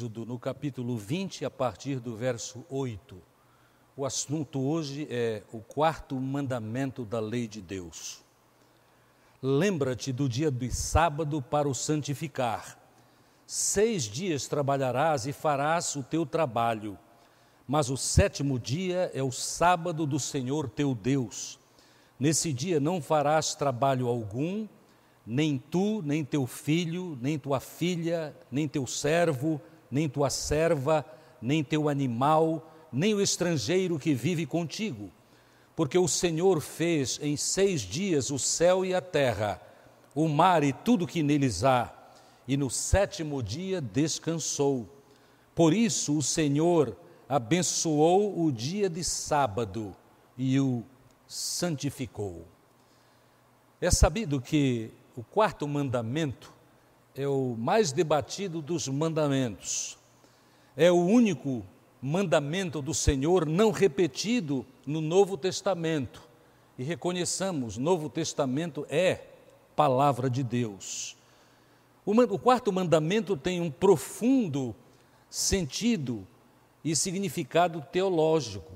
Êxodo, no capítulo 20, a partir do verso 8. O assunto hoje é o quarto mandamento da lei de Deus. Lembra-te do dia do sábado para o santificar. Seis dias trabalharás e farás o teu trabalho, mas o sétimo dia é o sábado do Senhor teu Deus. Nesse dia não farás trabalho algum, nem tu, nem teu filho, nem tua filha, nem teu servo, nem tua serva, nem teu animal, nem o estrangeiro que vive contigo. Porque o Senhor fez em seis dias o céu e a terra, o mar e tudo que neles há, e no sétimo dia descansou. Por isso o Senhor abençoou o dia de sábado e o santificou. É sabido que o quarto mandamento é o mais debatido dos mandamentos. É o único mandamento do Senhor não repetido no Novo Testamento. E reconheçamos, Novo Testamento é palavra de Deus. O, quarto mandamento tem um profundo sentido e significado teológico,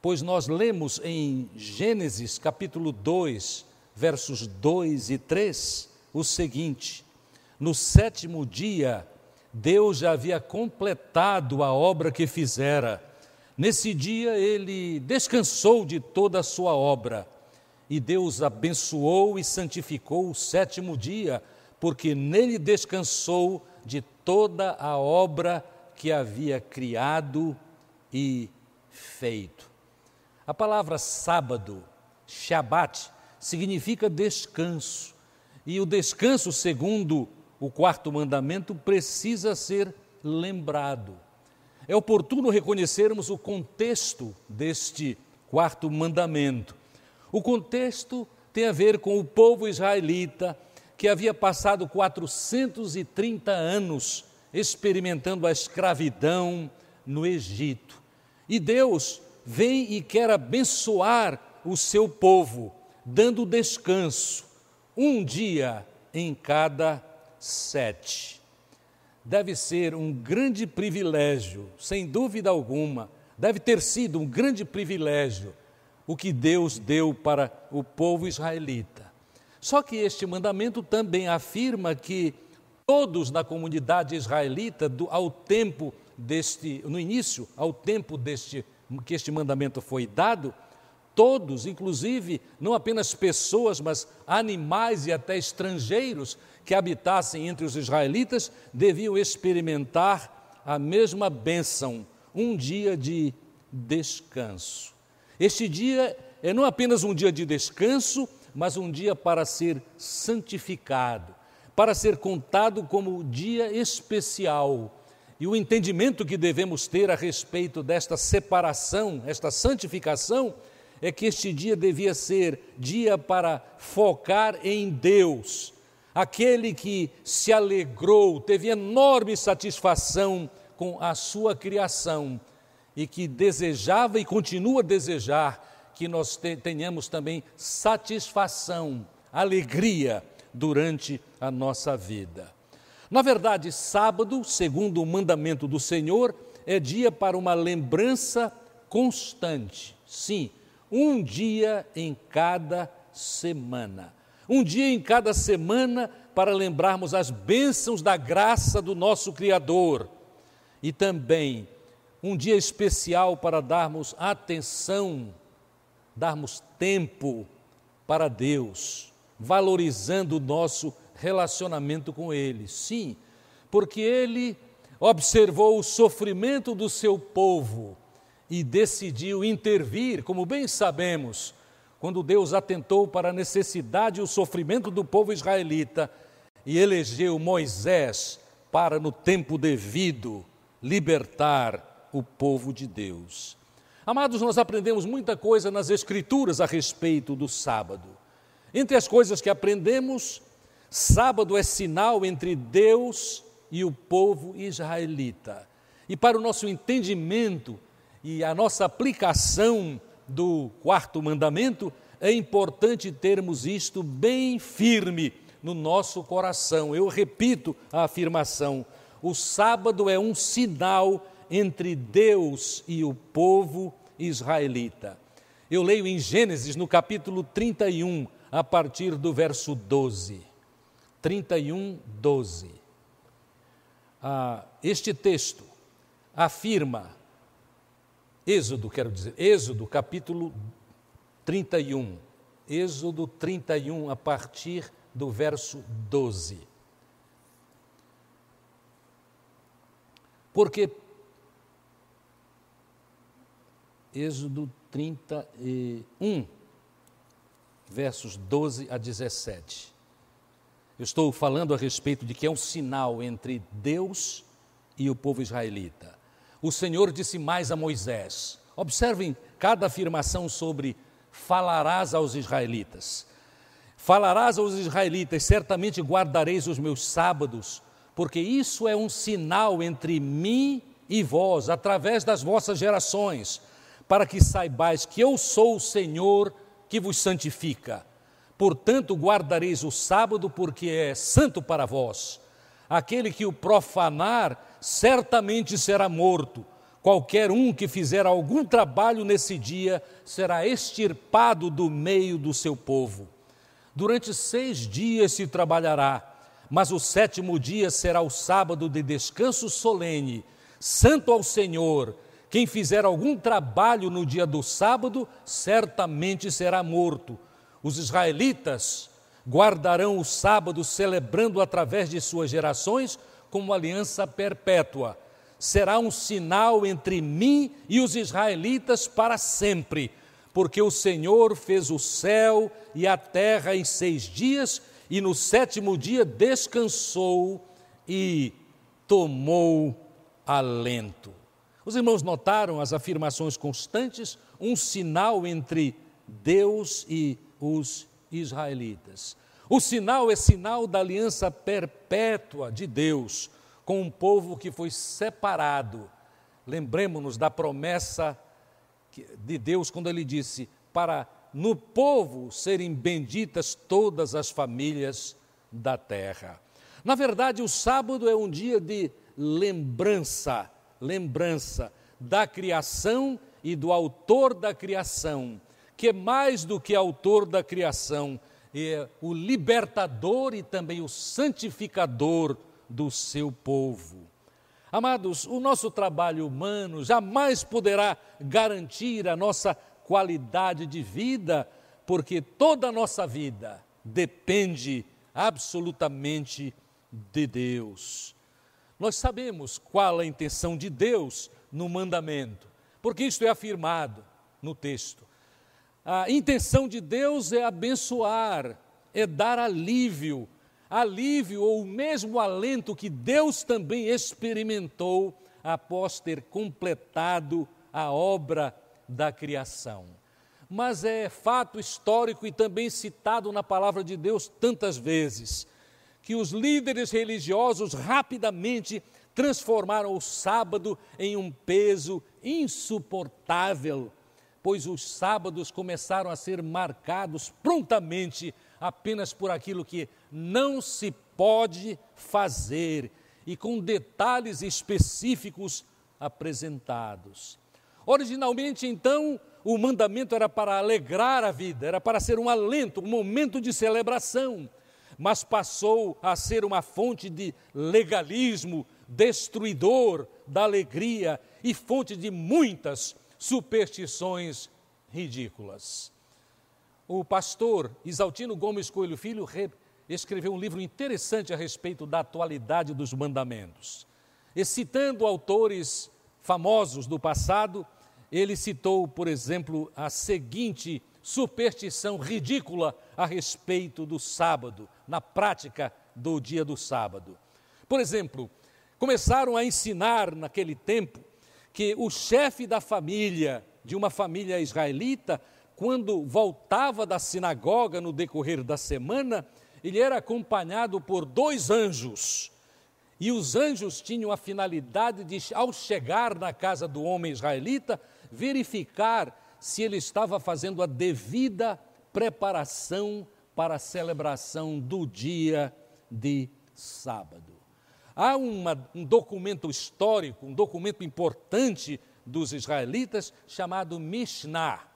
pois nós lemos em Gênesis capítulo 2, versos 2 e 3, o seguinte: No sétimo dia, Deus já havia completado a obra que fizera. Nesse dia, ele descansou de toda a sua obra. E Deus abençoou e santificou o sétimo dia, porque nele descansou de toda a obra que havia criado e feito. A palavra sábado, Shabat, significa descanso. E o descanso, segundo o quarto mandamento, precisa ser lembrado. É oportuno reconhecermos o contexto deste quarto mandamento. O contexto tem a ver com o povo israelita que havia passado 430 anos experimentando a escravidão no Egito. E Deus vem e quer abençoar o seu povo dando descanso, um dia em cada sete. Deve ser um grande privilégio, sem dúvida alguma, deve ter sido um grande privilégio o que Deus deu para o povo israelita. Só que este mandamento também afirma que todos na comunidade israelita, do, ao tempo deste, no início, ao tempo deste que este mandamento foi dado, Todos, inclusive, não apenas pessoas, mas animais e até estrangeiros que habitassem entre os israelitas, deviam experimentar a mesma bênção, um dia de descanso. Este dia é não apenas um dia de descanso, mas um dia para ser santificado, para ser contado como dia especial. E o entendimento que devemos ter a respeito desta separação, esta santificação, é que este dia devia ser dia para focar em Deus, aquele que se alegrou, teve enorme satisfação com a sua criação e que desejava e continua a desejar que nós tenhamos também satisfação, alegria durante a nossa vida. Na verdade, sábado, segundo o mandamento do Senhor, é dia para uma lembrança constante. Sim, um dia em cada semana. Um dia em cada semana para lembrarmos as bênçãos da graça do nosso Criador. E também um dia especial para darmos atenção, darmos tempo para Deus, valorizando o nosso relacionamento com Ele. Sim, porque Ele observou o sofrimento do seu povo e decidiu intervir, como bem sabemos, quando Deus atentou para a necessidade e o sofrimento do povo israelita e elegeu Moisés para, no tempo devido, libertar o povo de Deus. Amados, nós aprendemos muita coisa nas Escrituras a respeito do sábado. Entre as coisas que aprendemos, sábado é sinal entre Deus e o povo israelita. E para o nosso entendimento e a nossa aplicação do quarto mandamento, é importante termos isto bem firme no nosso coração. Eu repito a afirmação: o sábado é um sinal entre Deus e o povo israelita. Eu leio em Gênesis, no capítulo 31, a partir do verso 12. 31, 12. Ah, este texto afirma, Êxodo, quero dizer, Êxodo, capítulo 31. Êxodo 31, a partir do verso 12. Porque Êxodo 31, versos 12 a 17. Eu estou falando a respeito de que é um sinal entre Deus e o povo israelita. O Senhor disse mais a Moisés: observem cada afirmação sobre falarás aos israelitas. Falarás aos israelitas, certamente guardareis os meus sábados, porque isso é um sinal entre mim e vós, através das vossas gerações, para que saibais que eu sou o Senhor que vos santifica. Portanto, guardareis o sábado, porque é santo para vós. Aquele que o profanar, certamente será morto. Qualquer um que fizer algum trabalho nesse dia será extirpado do meio do seu povo. Durante seis dias se trabalhará, mas o sétimo dia será o sábado de descanso solene, santo ao Senhor. Quem fizer algum trabalho no dia do sábado, certamente será morto. Os israelitas guardarão o sábado, celebrando através de suas gerações como aliança perpétua. Será um sinal entre mim e os israelitas para sempre porque o Senhor fez o céu e a terra em seis dias, e no sétimo dia descansou e tomou alento. Os irmãos notaram as afirmações constantes, um sinal entre Deus e os israelitas. O sinal é sinal da aliança perpétua de Deus com um povo que foi separado. Lembremos-nos da promessa de Deus quando ele disse: para no povo serem benditas todas as famílias da terra. Na verdade, o sábado é um dia de lembrança, lembrança da criação e do autor da criação, que é mais do que autor da criação, é o libertador e também o santificador do seu povo. Amados, o nosso trabalho humano jamais poderá garantir a nossa qualidade de vida, porque toda a nossa vida depende absolutamente de Deus. Nós sabemos qual a intenção de Deus no mandamento, porque isto é afirmado no texto. A intenção de Deus é abençoar, é dar alívio alívio ou o mesmo alento que Deus também experimentou após ter completado a obra da criação. Mas é fato histórico e também citado na palavra de Deus tantas vezes que os líderes religiosos rapidamente transformaram o sábado em um peso insuportável, pois os sábados começaram a ser marcados prontamente apenas por aquilo que não se pode fazer e com detalhes específicos apresentados. Originalmente, então, o mandamento era para alegrar a vida, era para ser um alento, um momento de celebração, mas passou a ser uma fonte de legalismo destruidor da alegria e fonte de muitas superstições ridículas. O pastor Isaltino Gomes Coelho Filho escreveu um livro interessante a respeito da atualidade dos mandamentos. E citando autores famosos do passado, ele citou, por exemplo, a seguinte superstição ridícula a respeito do sábado, na prática do dia do sábado. Por exemplo, começaram a ensinar naquele tempo que o chefe da família, de uma família israelita, quando voltava da sinagoga no decorrer da semana, ele era acompanhado por dois anjos. E os anjos tinham a finalidade de, ao chegar na casa do homem israelita, verificar se ele estava fazendo a devida preparação para a celebração do dia de sábado. Há uma, um documento histórico, um documento importante dos israelitas chamado Mishnah.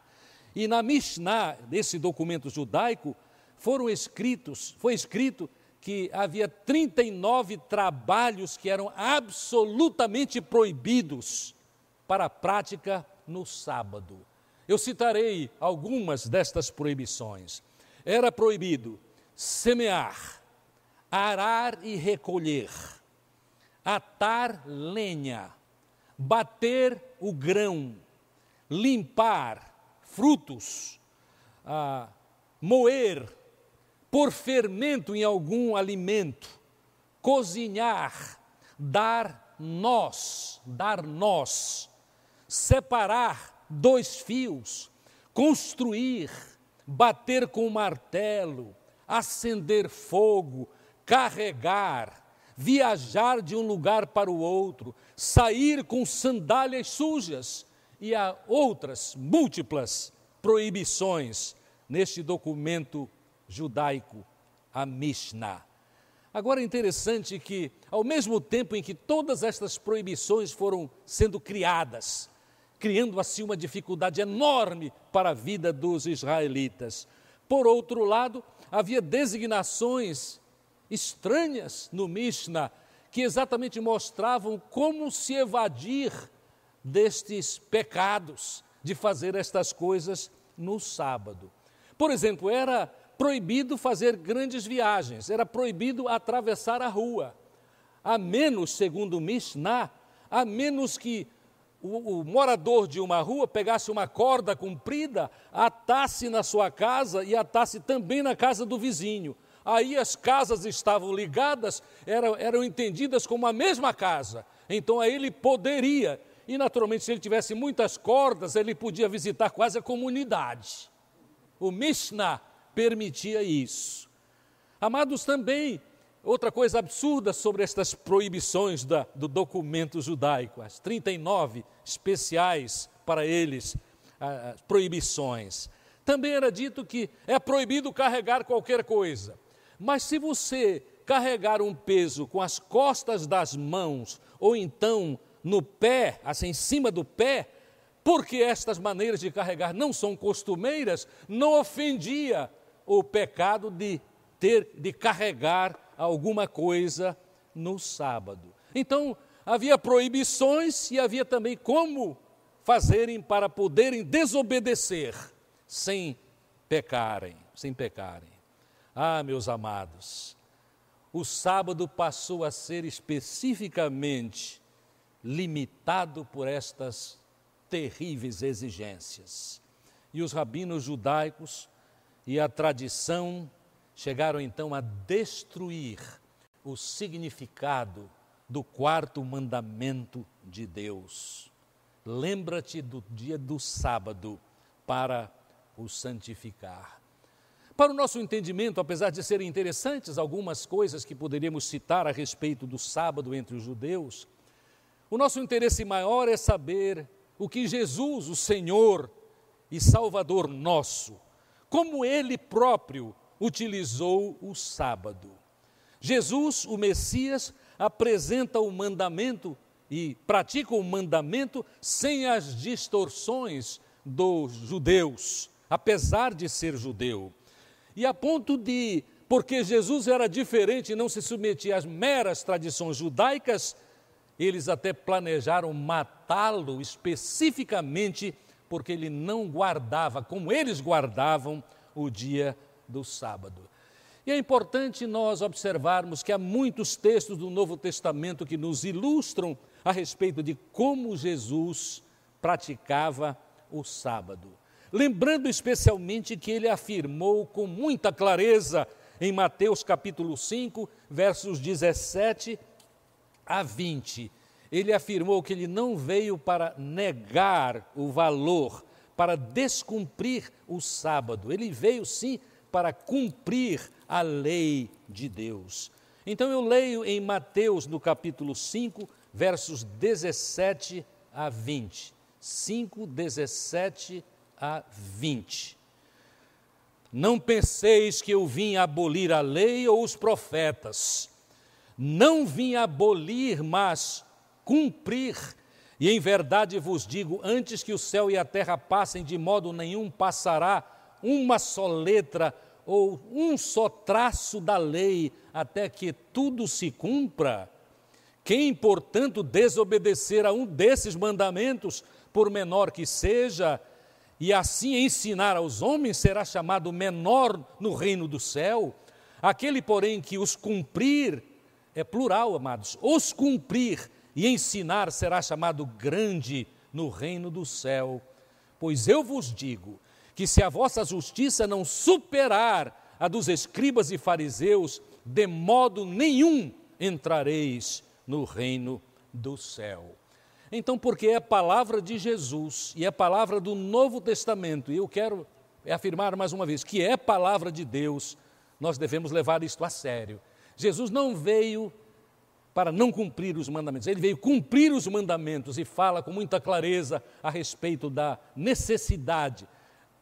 E na Mishnah, desse documento judaico, foram escritos, foi escrito que havia 39 trabalhos que eram absolutamente proibidos para a prática no sábado. Eu citarei algumas destas proibições. Era proibido semear, arar e recolher, atar lenha, bater o grão, limpar frutos, ah, moer, pôr fermento em algum alimento, cozinhar, dar nós, dar nós, separar dois fios, construir, bater com martelo, acender fogo, carregar, viajar de um lugar para o outro, sair com sandálias sujas e há outras múltiplas proibições neste documento judaico, a Mishnah. Agora é interessante que, ao mesmo tempo em que todas estas proibições foram sendo criadas, criando assim uma dificuldade enorme para a vida dos israelitas, por outro lado, havia designações estranhas no Mishnah, que exatamente mostravam como se evadir destes pecados, de fazer estas coisas no sábado. Por exemplo, era proibido fazer grandes viagens, era proibido atravessar a rua, a menos, segundo o Mishnah, a menos que o, o, morador de uma rua pegasse uma corda comprida, atasse na sua casa e atasse também na casa do vizinho aí as casas estavam ligadas, eram, eram entendidas como a mesma casa. Então aí ele poderia, e naturalmente, se ele tivesse muitas cordas, ele podia visitar quase a comunidade. O Mishnah permitia isso. Amados, também, outra coisa absurda sobre estas proibições da, do documento judaico, as 39 especiais para eles, as proibições. Também era dito que é proibido carregar qualquer coisa. Mas se você carregar um peso com as costas das mãos, ou então no pé, assim em cima do pé, porque estas maneiras de carregar não são costumeiras, não ofendia o pecado de ter de carregar alguma coisa no sábado. Então, havia proibições e havia também como fazerem para poderem desobedecer sem pecarem, sem pecarem. Ah, meus amados, o sábado passou a ser especificamente limitado por estas terríveis exigências. E os rabinos judaicos e a tradição chegaram então a destruir o significado do quarto mandamento de Deus. Lembra-te do dia do sábado para o santificar. Para o nosso entendimento, apesar de serem interessantes algumas coisas que poderíamos citar a respeito do sábado entre os judeus, o nosso interesse maior é saber o que Jesus, o Senhor e Salvador nosso, como ele próprio utilizou o sábado. Jesus, o Messias, apresenta o mandamento e pratica o mandamento sem as distorções dos judeus, apesar de ser judeu. E a ponto de, porque Jesus era diferente e não se submetia às meras tradições judaicas, eles até planejaram matá-lo especificamente porque ele não guardava, como eles guardavam, o dia do sábado. E é importante nós observarmos que há muitos textos do Novo Testamento que nos ilustram a respeito de como Jesus praticava o sábado lembrando especialmente que ele afirmou com muita clareza em Mateus capítulo 5, versos 17 a 20. Ele afirmou que ele não veio para negar o valor, para descumprir o sábado. Ele veio sim para cumprir a lei de Deus. Então eu leio em Mateus no capítulo 5, versos 17 a 20. 5, 17 a a 20. Não penseis que eu vim abolir a lei ou os profetas. Não vim abolir, mas cumprir. E em verdade vos digo: antes que o céu e a terra passem, de modo nenhum passará uma só letra ou um só traço da lei, até que tudo se cumpra. Quem, portanto, desobedecer a um desses mandamentos, por menor que seja, e assim ensinar aos homens, será chamado menor no reino do céu. Aquele, porém, que os cumprir, é plural, amados, os cumprir e ensinar será chamado grande no reino do céu. Pois eu vos digo que se a vossa justiça não superar a dos escribas e fariseus, de modo nenhum entrareis no reino do céu. Então, porque é palavra de Jesus e é palavra do Novo Testamento, e eu quero afirmar mais uma vez que é palavra de Deus, nós devemos levar isto a sério. Jesus não veio para não cumprir os mandamentos, ele veio cumprir os mandamentos e fala com muita clareza a respeito da necessidade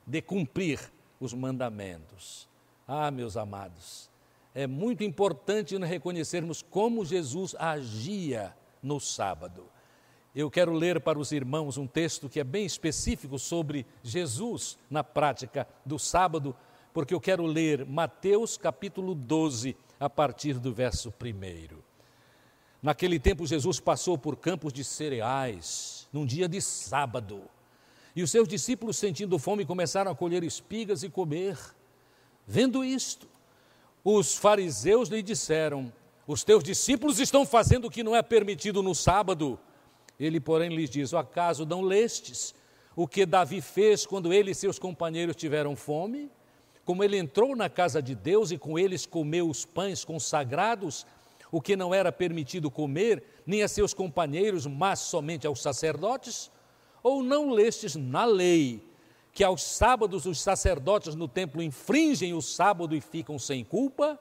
de cumprir os mandamentos. Ah, meus amados, é muito importante reconhecermos como Jesus agia no sábado. Eu quero ler para os irmãos um texto que é bem específico sobre Jesus na prática do sábado, porque eu quero ler Mateus capítulo 12, a partir do verso 1. Naquele tempo, Jesus passou por campos de cereais, num dia de sábado, e os seus discípulos, sentindo fome, começaram a colher espigas e comer. Vendo isto, os fariseus lhe disseram: Os teus discípulos estão fazendo o que não é permitido no sábado. Ele, porém, lhes diz: Acaso não lestes o que Davi fez quando ele e seus companheiros tiveram fome? Como ele entrou na casa de Deus e com eles comeu os pães consagrados, o que não era permitido comer, nem a seus companheiros, mas somente aos sacerdotes? Ou não lestes na lei que aos sábados os sacerdotes no templo infringem o sábado e ficam sem culpa?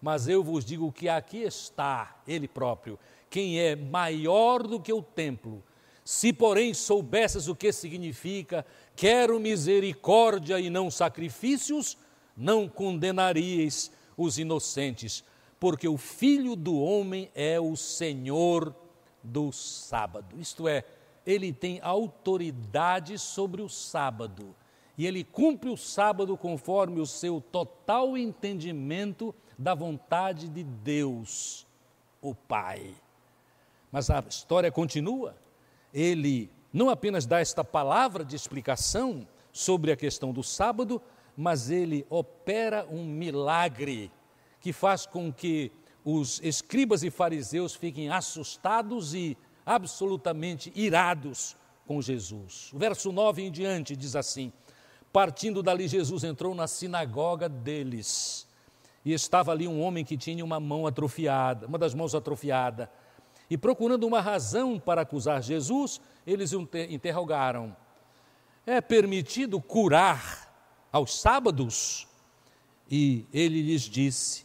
Mas eu vos digo que aqui está ele próprio quem é maior do que o templo. Se, porém, soubesses o que significa, quero misericórdia e não sacrifícios, não condenaríeis os inocentes, porque o Filho do Homem é o Senhor do sábado. Isto é, ele tem autoridade sobre o sábado e ele cumpre o sábado conforme o seu total entendimento da vontade de Deus, o Pai. Mas a história continua. Ele não apenas dá esta palavra de explicação sobre a questão do sábado, mas ele opera um milagre que faz com que os escribas e fariseus fiquem assustados e absolutamente irados com Jesus. O verso 9 em diante diz assim: Partindo dali, Jesus entrou na sinagoga deles. E estava ali um homem que tinha uma mão atrofiada, uma das mãos atrofiada. E procurando uma razão para acusar Jesus, eles o interrogaram: É permitido curar aos sábados? E ele lhes disse: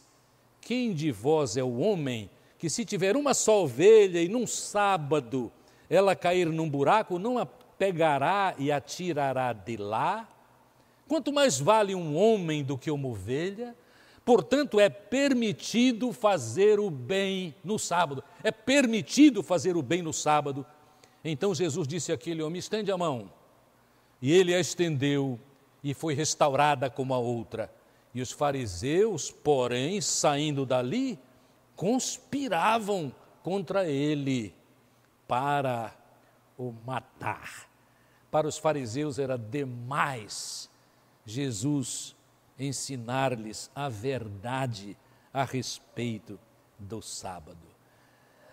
Quem de vós é o homem que, se tiver uma só ovelha e num sábado ela cair num buraco, não a pegará e a tirará de lá? Quanto mais vale um homem do que uma ovelha? Portanto, é permitido fazer o bem no sábado. É permitido fazer o bem no sábado. Então Jesus disse àquele homem: estende a mão. E ele a estendeu e foi restaurada como a outra. E os fariseus, porém, saindo dali, conspiravam contra ele para o matar. Para os fariseus era demais Jesus ensinar-lhes a verdade a respeito do sábado.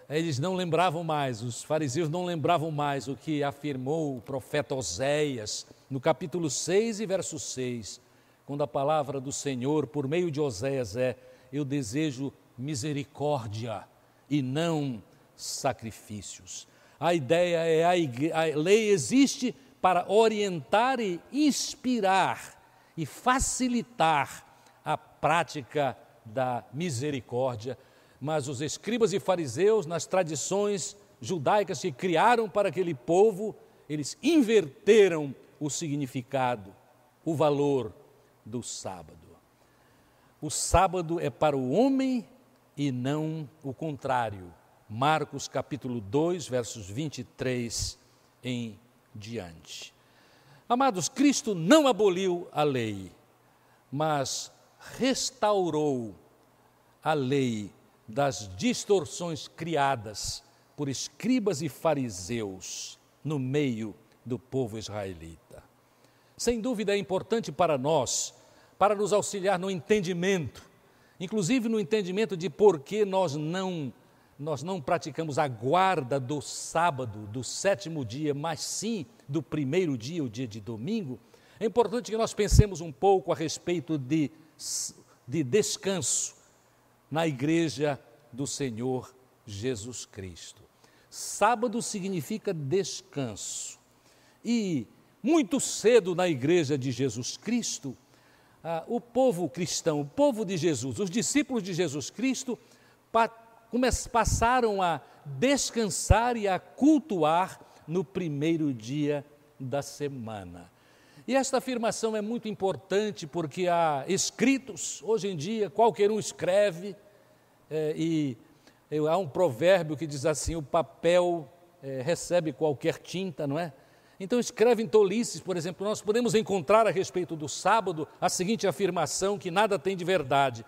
Eles não lembravam mais, os fariseus não lembravam mais o que afirmou o profeta Oséias no capítulo 6 e verso 6, quando a palavra do Senhor, por meio de Oséias, é: Eu desejo misericórdia e não sacrifícios. A ideia é: a, a lei existe para orientar e inspirar e facilitar a prática da misericórdia. Mas os escribas e fariseus, nas tradições judaicas que criaram para aquele povo, eles inverteram o significado, o valor do sábado. O sábado é para o homem e não o contrário. Marcos capítulo 2, versos 23 em diante. Amados, Cristo não aboliu a lei, mas restaurou a lei das distorções criadas por escribas e fariseus no meio do povo israelita. Sem dúvida é importante para nós, para nos auxiliar no entendimento, inclusive no entendimento de por que nós não nós não praticamos a guarda do sábado, do sétimo dia, mas sim do primeiro dia, o dia de domingo, é importante que nós pensemos um pouco a respeito de, de descanso na igreja do Senhor Jesus Cristo. Sábado significa descanso. E muito cedo na igreja de Jesus Cristo, ah, o povo cristão, o povo de Jesus, os discípulos de Jesus Cristo, passaram a descansar e a cultuar no primeiro dia da semana. E esta afirmação é muito importante porque há escritos, hoje em dia, qualquer um escreve, é, e há um provérbio que diz assim: o papel é, recebe qualquer tinta, não é? Então, escrevem tolices, por exemplo, nós podemos encontrar a respeito do sábado a seguinte afirmação que nada tem de verdade: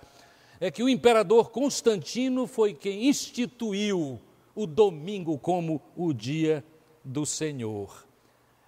é que o imperador Constantino foi quem instituiu o domingo como o dia do Senhor.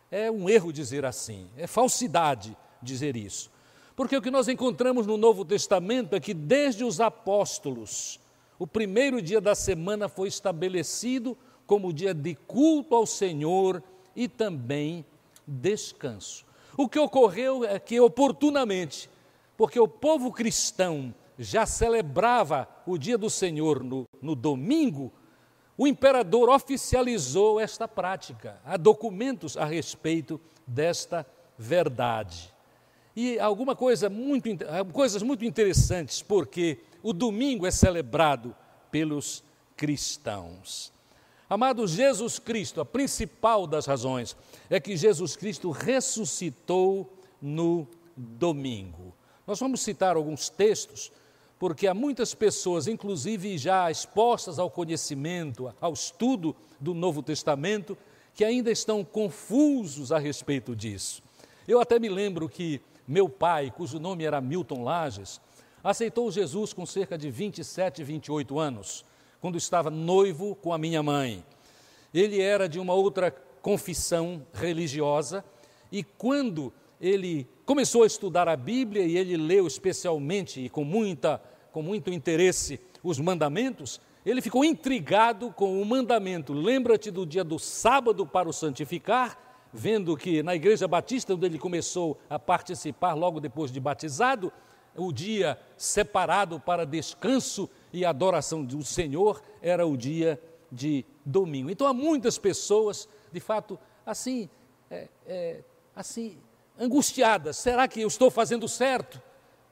É um erro dizer assim, é falsidade dizer isso. Porque o que nós encontramos no Novo Testamento é que desde os apóstolos, o primeiro dia da semana foi estabelecido como dia de culto ao Senhor e também descanso. O que ocorreu é que, oportunamente, porque o povo cristão já celebrava o dia do Senhor no, no domingo, o imperador oficializou esta prática. Há documentos a respeito desta verdade. E alguma coisa muito, coisas muito interessantes, porque o domingo é celebrado pelos cristãos. Amado Jesus Cristo, a principal das razões é que Jesus Cristo ressuscitou no domingo. Nós vamos citar alguns textos porque há muitas pessoas, inclusive já expostas ao conhecimento, ao estudo do Novo Testamento, que ainda estão confusos a respeito disso. Eu até me lembro que meu pai, cujo nome era Milton Lages, aceitou Jesus com cerca de 27, 28 anos, quando estava noivo com a minha mãe. Ele era de uma outra confissão religiosa e quando ele começou a estudar a Bíblia e ele leu especialmente e com muita com muito interesse os mandamentos, ele ficou intrigado com o mandamento: lembra-te do dia do sábado para o santificar, vendo que na Igreja Batista, onde ele começou a participar logo depois de batizado, o dia separado para descanso e adoração do Senhor era o dia de domingo. Então há muitas pessoas, de fato, assim, é, é, assim angustiadas. Será que eu estou fazendo certo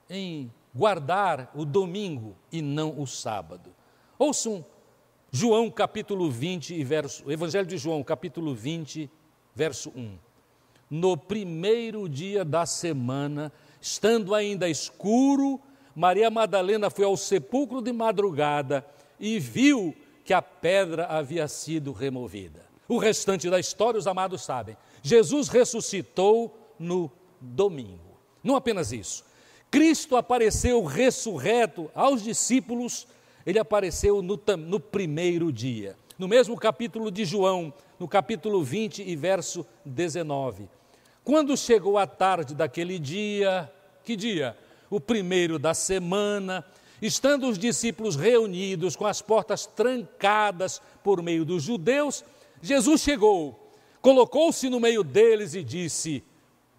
em guardar o domingo e não o sábado. Ouçam João capítulo 20 e verso, Evangelho de João capítulo 20, verso 1. No primeiro dia da semana, estando ainda escuro, Maria Madalena foi ao sepulcro de madrugada e viu que a pedra havia sido removida. O restante da história os amados sabem. Jesus ressuscitou no domingo. Não apenas isso, Cristo apareceu ressurreto aos discípulos, ele apareceu no, no, primeiro dia. No mesmo capítulo de João, no capítulo 20 e verso 19. Quando chegou a tarde daquele dia, que dia? O primeiro da semana, estando os discípulos reunidos com as portas trancadas por meio dos judeus, Jesus chegou, colocou-se no meio deles e disse: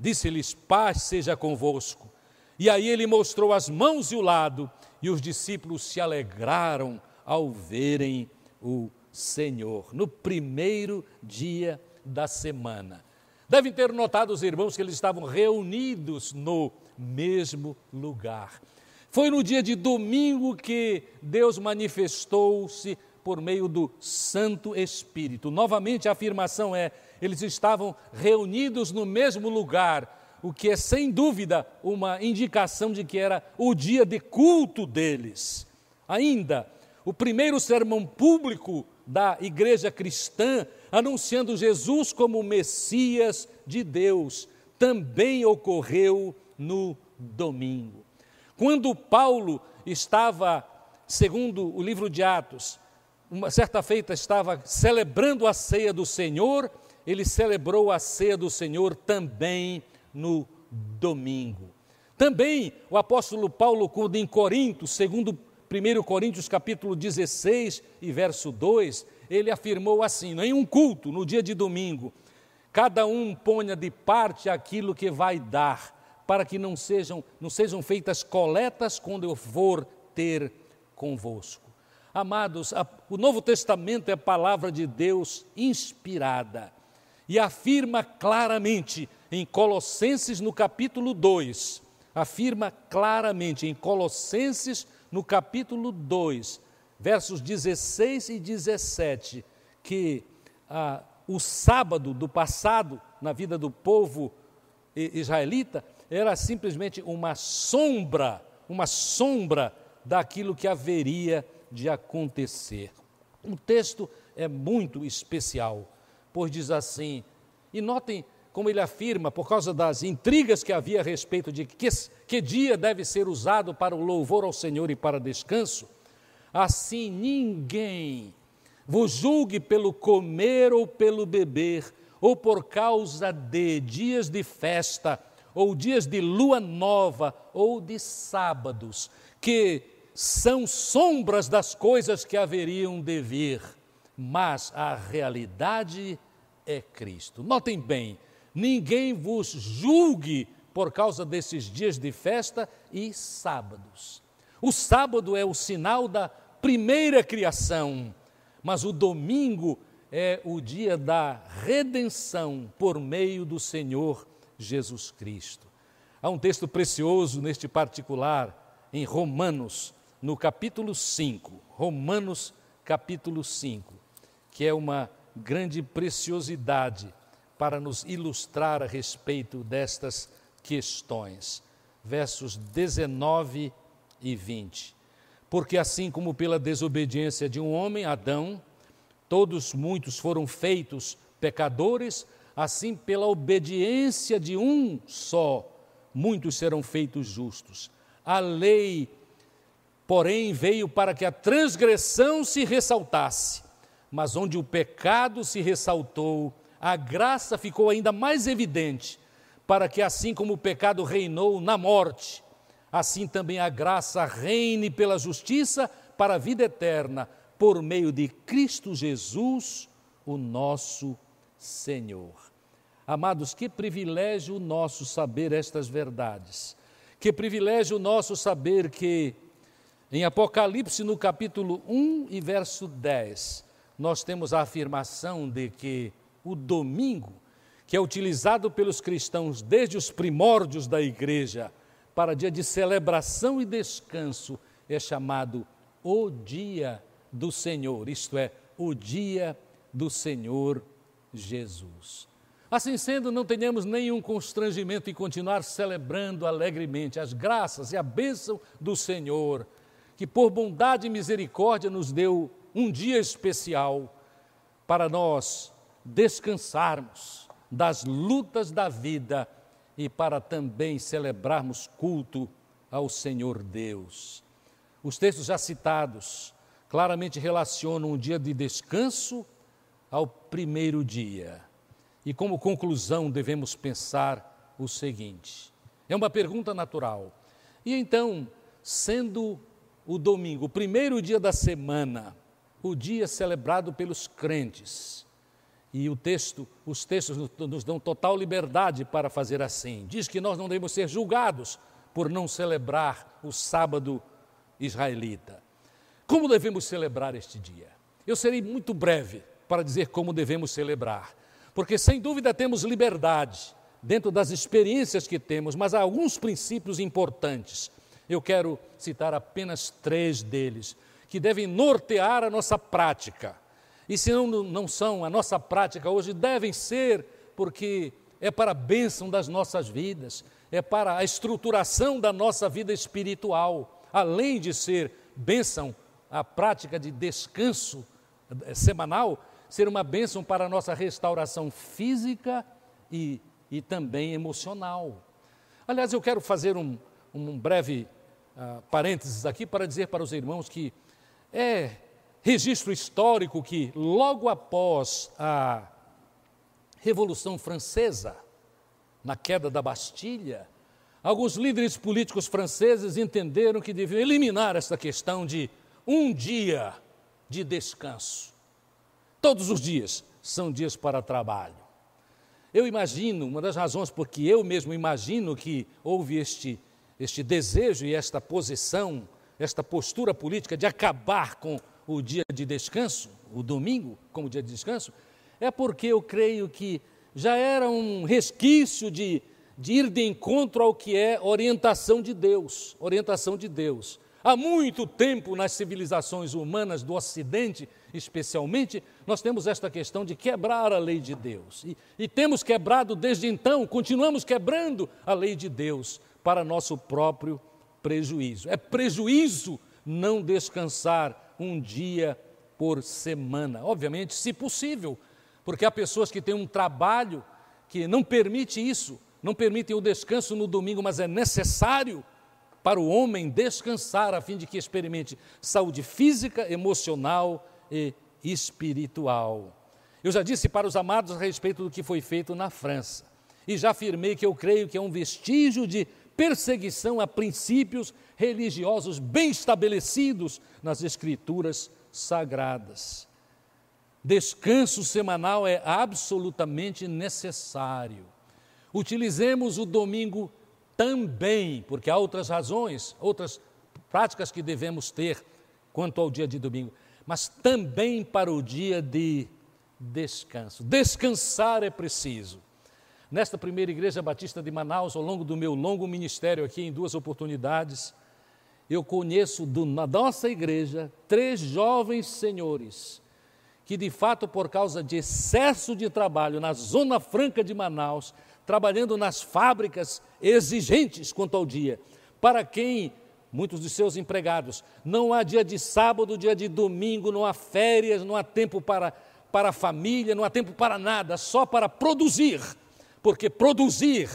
Disse-lhes: Paz seja convosco. E aí ele mostrou as mãos e o lado, e os discípulos se alegraram ao verem o Senhor, no primeiro dia da semana. Devem ter notado os irmãos que eles estavam reunidos no mesmo lugar. Foi no dia de domingo que Deus manifestou-se por meio do Santo Espírito. Novamente a afirmação é: eles estavam reunidos no mesmo lugar, o que é sem dúvida uma indicação de que era o dia de culto deles. Ainda, o primeiro sermão público da igreja cristã, anunciando Jesus como Messias de Deus, também ocorreu no domingo. Quando Paulo estava, segundo o livro de Atos, uma certa feita estava celebrando a ceia do Senhor, ele celebrou a ceia do Senhor também no domingo. Também o apóstolo Paulo, quando em Corinto, segundo 1 Coríntios capítulo 16 e verso 2, ele afirmou assim: em um culto, no dia de domingo, cada um ponha de parte aquilo que vai dar, para que não sejam, não sejam feitas coletas quando eu for ter convosco. Amados, a, o Novo Testamento é a palavra de Deus inspirada e afirma claramente em Colossenses no capítulo 2, afirma claramente em Colossenses no capítulo 2, versos 16 e 17, que ah, o sábado do passado na vida do povo israelita era simplesmente uma sombra, uma sombra daquilo que haveria de acontecer. O texto é muito especial, pois diz assim, e notem como ele afirma, por causa das intrigas que havia a respeito de que, que dia deve ser usado para o louvor ao Senhor e para descanso, assim ninguém vos julgue pelo comer ou pelo beber, ou por causa de dias de festa, ou dias de lua nova, ou de sábados, que são sombras das coisas que haveriam de vir, mas a realidade é Cristo. Notem bem, ninguém vos julgue por causa desses dias de festa e sábados. O sábado é o sinal da primeira criação, mas o domingo é o dia da redenção por meio do Senhor Jesus Cristo. Há um texto precioso neste particular em Romanos, no capítulo 5, Romanos capítulo 5, que é uma grande preciosidade para nos ilustrar a respeito destas questões. Versos 19 e 20. Porque assim como pela desobediência de um homem, Adão, todos muitos foram feitos pecadores, assim pela obediência de um só, muitos serão feitos justos. A lei, porém, veio para que a transgressão se ressaltasse, mas onde o pecado se ressaltou, a graça ficou ainda mais evidente, para que assim como o pecado reinou na morte, assim também a graça reine pela justiça para a vida eterna, por meio de Cristo Jesus, o nosso Senhor. Amados, que privilégio nosso saber estas verdades. Que privilégio nosso saber que em Apocalipse, no capítulo 1 e verso 10, nós temos a afirmação de que o domingo, que é utilizado pelos cristãos desde os primórdios da igreja para dia de celebração e descanso, é chamado o dia do Senhor, isto é, o dia do Senhor Jesus. Assim sendo, não tenhamos nenhum constrangimento em continuar celebrando alegremente as graças e a bênção do Senhor, que por bondade e misericórdia nos deu um dia especial para nós descansarmos das lutas da vida e para também celebrarmos culto ao Senhor Deus. Os textos já citados claramente relacionam um dia de descanso ao primeiro dia. E como conclusão devemos pensar o seguinte: é uma pergunta natural. E então, sendo o domingo, o primeiro dia da semana, o dia celebrado pelos crentes, e o texto, os textos nos dão total liberdade para fazer assim. Diz que nós não devemos ser julgados por não celebrar o sábado israelita. Como devemos celebrar este dia? Eu serei muito breve para dizer como devemos celebrar, porque sem dúvida temos liberdade dentro das experiências que temos, mas há alguns princípios importantes. Eu quero citar apenas três deles que devem nortear a nossa prática e se não, não são, a nossa prática hoje devem ser, porque é para a bênção das nossas vidas, é para a estruturação da nossa vida espiritual, além de ser bênção a prática de descanso eh, semanal ser uma bênção para a nossa restauração física e, e também emocional. Aliás, eu quero fazer um, um breve uh, parênteses aqui para dizer para os irmãos que é registro histórico que, logo após a Revolução Francesa, na queda da Bastilha, alguns líderes políticos franceses entenderam que deviam eliminar essa questão de um dia de descanso. Todos os dias são dias para trabalho. Eu imagino, uma das razões porque eu mesmo imagino que houve este, este desejo e esta posição, esta postura política de acabar com o dia de descanso, o domingo como dia de descanso, é porque eu creio que já era um resquício de, de ir de encontro ao que é orientação de Deus, orientação de Deus. Há muito tempo nas civilizações humanas do Ocidente, especialmente, nós temos esta questão de quebrar a lei de Deus. E, e, temos quebrado desde então, continuamos quebrando a lei de Deus para nosso próprio prejuízo. É prejuízo não descansar um dia por semana. Obviamente, se possível, porque há pessoas que têm um trabalho que não permite isso, não permitem o descanso no domingo, mas é necessário para o homem descansar a fim de que experimente saúde física, emocional e espiritual. Eu já disse para os amados a respeito do que foi feito na França e já afirmei que eu creio que é um vestígio de perseguição a princípios religiosos bem estabelecidos nas Escrituras sagradas. Descanso semanal é absolutamente necessário. Utilizemos o domingo também, porque há outras razões, outras práticas que devemos ter quanto ao dia de domingo, mas também para o dia de descanso. Descansar é preciso. Nesta primeira igreja batista de Manaus, ao longo do meu longo ministério aqui em duas oportunidades, eu conheço do, na nossa igreja três jovens senhores que de fato, por causa de excesso de trabalho na Zona Franca de Manaus, trabalhando nas fábricas exigentes quanto ao dia, para quem muitos de seus empregados, não há dia de sábado, dia de domingo, não há férias, não há tempo para, para a família, não há tempo para nada, só para produzir, porque produzir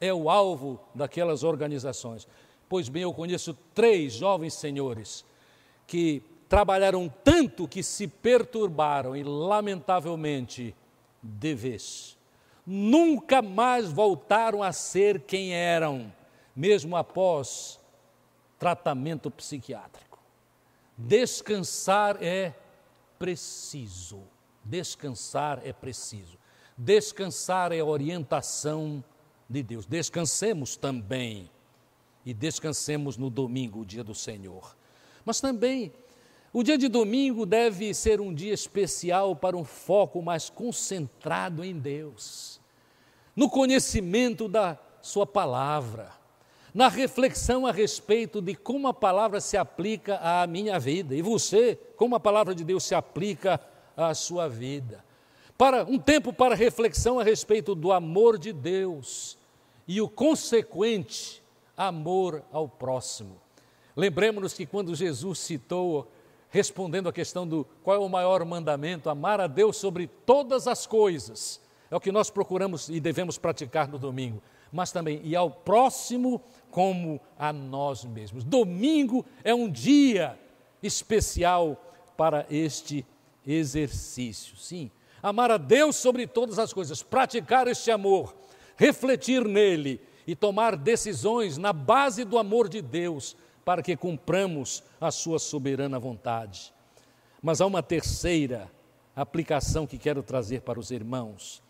é o alvo daquelas organizações. Pois bem, eu conheço três jovens senhores que trabalharam tanto que se perturbaram e, lamentavelmente, de vez. Nunca mais voltaram a ser quem eram, mesmo após tratamento psiquiátrico. Descansar é preciso. Descansar é preciso. Descansar é orientação de Deus. Descansemos também. E descansemos no domingo, o dia do Senhor. Mas também o dia de domingo deve ser um dia especial para um foco mais concentrado em Deus, no conhecimento da Sua palavra, na reflexão a respeito de como a palavra se aplica à minha vida e você, como a palavra de Deus se aplica à sua vida. Para um tempo para reflexão a respeito do amor de Deus e o consequente amor ao próximo. Lembremos-nos que quando Jesus citou respondendo à questão do qual é o maior mandamento, amar a Deus sobre todas as coisas. É o que nós procuramos e devemos praticar no domingo, mas também e ao próximo como a nós mesmos. Domingo é um dia especial para este exercício. Sim, amar a Deus sobre todas as coisas, praticar este amor, refletir nele e tomar decisões na base do amor de Deus para que cumpramos a sua soberana vontade. Mas há uma terceira aplicação que quero trazer para os irmãos,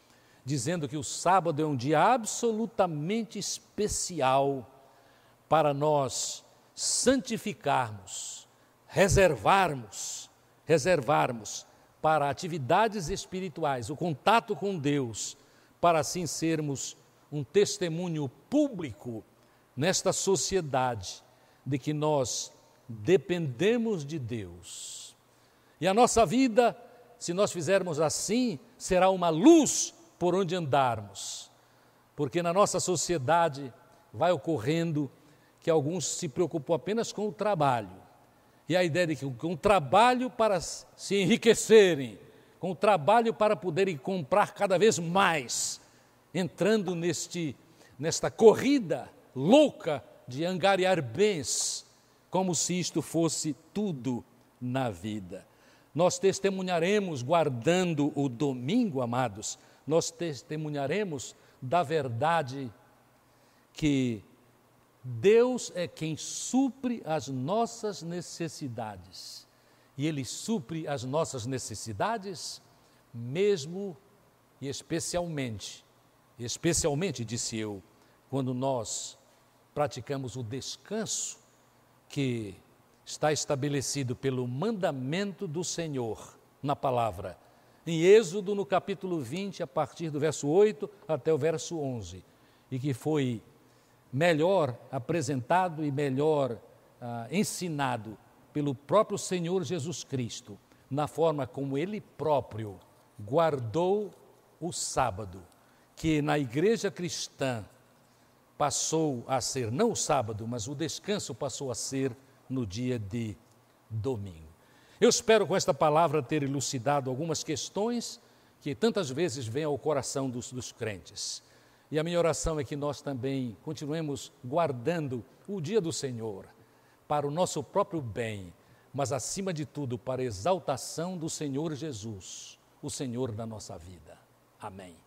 dizendo que o sábado é um dia absolutamente especial para nós santificarmos, reservarmos, reservarmos para atividades espirituais, o contato com Deus, para assim sermos um testemunho público nesta sociedade de que nós dependemos de Deus. E a nossa vida, se nós fizermos assim, será uma luz por onde andarmos. Porque na nossa sociedade vai ocorrendo que alguns se preocupam apenas com o trabalho E a ideia de que com trabalho para se enriquecerem, com trabalho para poderem comprar cada vez mais, entrando neste, nesta corrida louca de angariar bens, como se isto fosse tudo na vida. Nós testemunharemos guardando o domingo, amados, nós testemunharemos da verdade que Deus é quem supre as nossas necessidades. E Ele supre as nossas necessidades, mesmo e especialmente, especialmente, disse eu, quando nós praticamos o descanso que está estabelecido pelo mandamento do Senhor na palavra. Em Êxodo, no capítulo 20, a partir do verso 8 até o verso 11, e que foi melhor apresentado e melhor ah, ensinado pelo próprio Senhor Jesus Cristo, na forma como ele próprio guardou o sábado, que na igreja cristã passou a ser não o sábado, mas o descanso passou a ser no dia de domingo. Eu espero com esta palavra ter elucidado algumas questões que tantas vezes vêm ao coração dos, dos crentes. E a minha oração é que nós também continuemos guardando o dia do Senhor para o nosso próprio bem, mas acima de tudo para a exaltação do Senhor Jesus, o Senhor da nossa vida. Amém.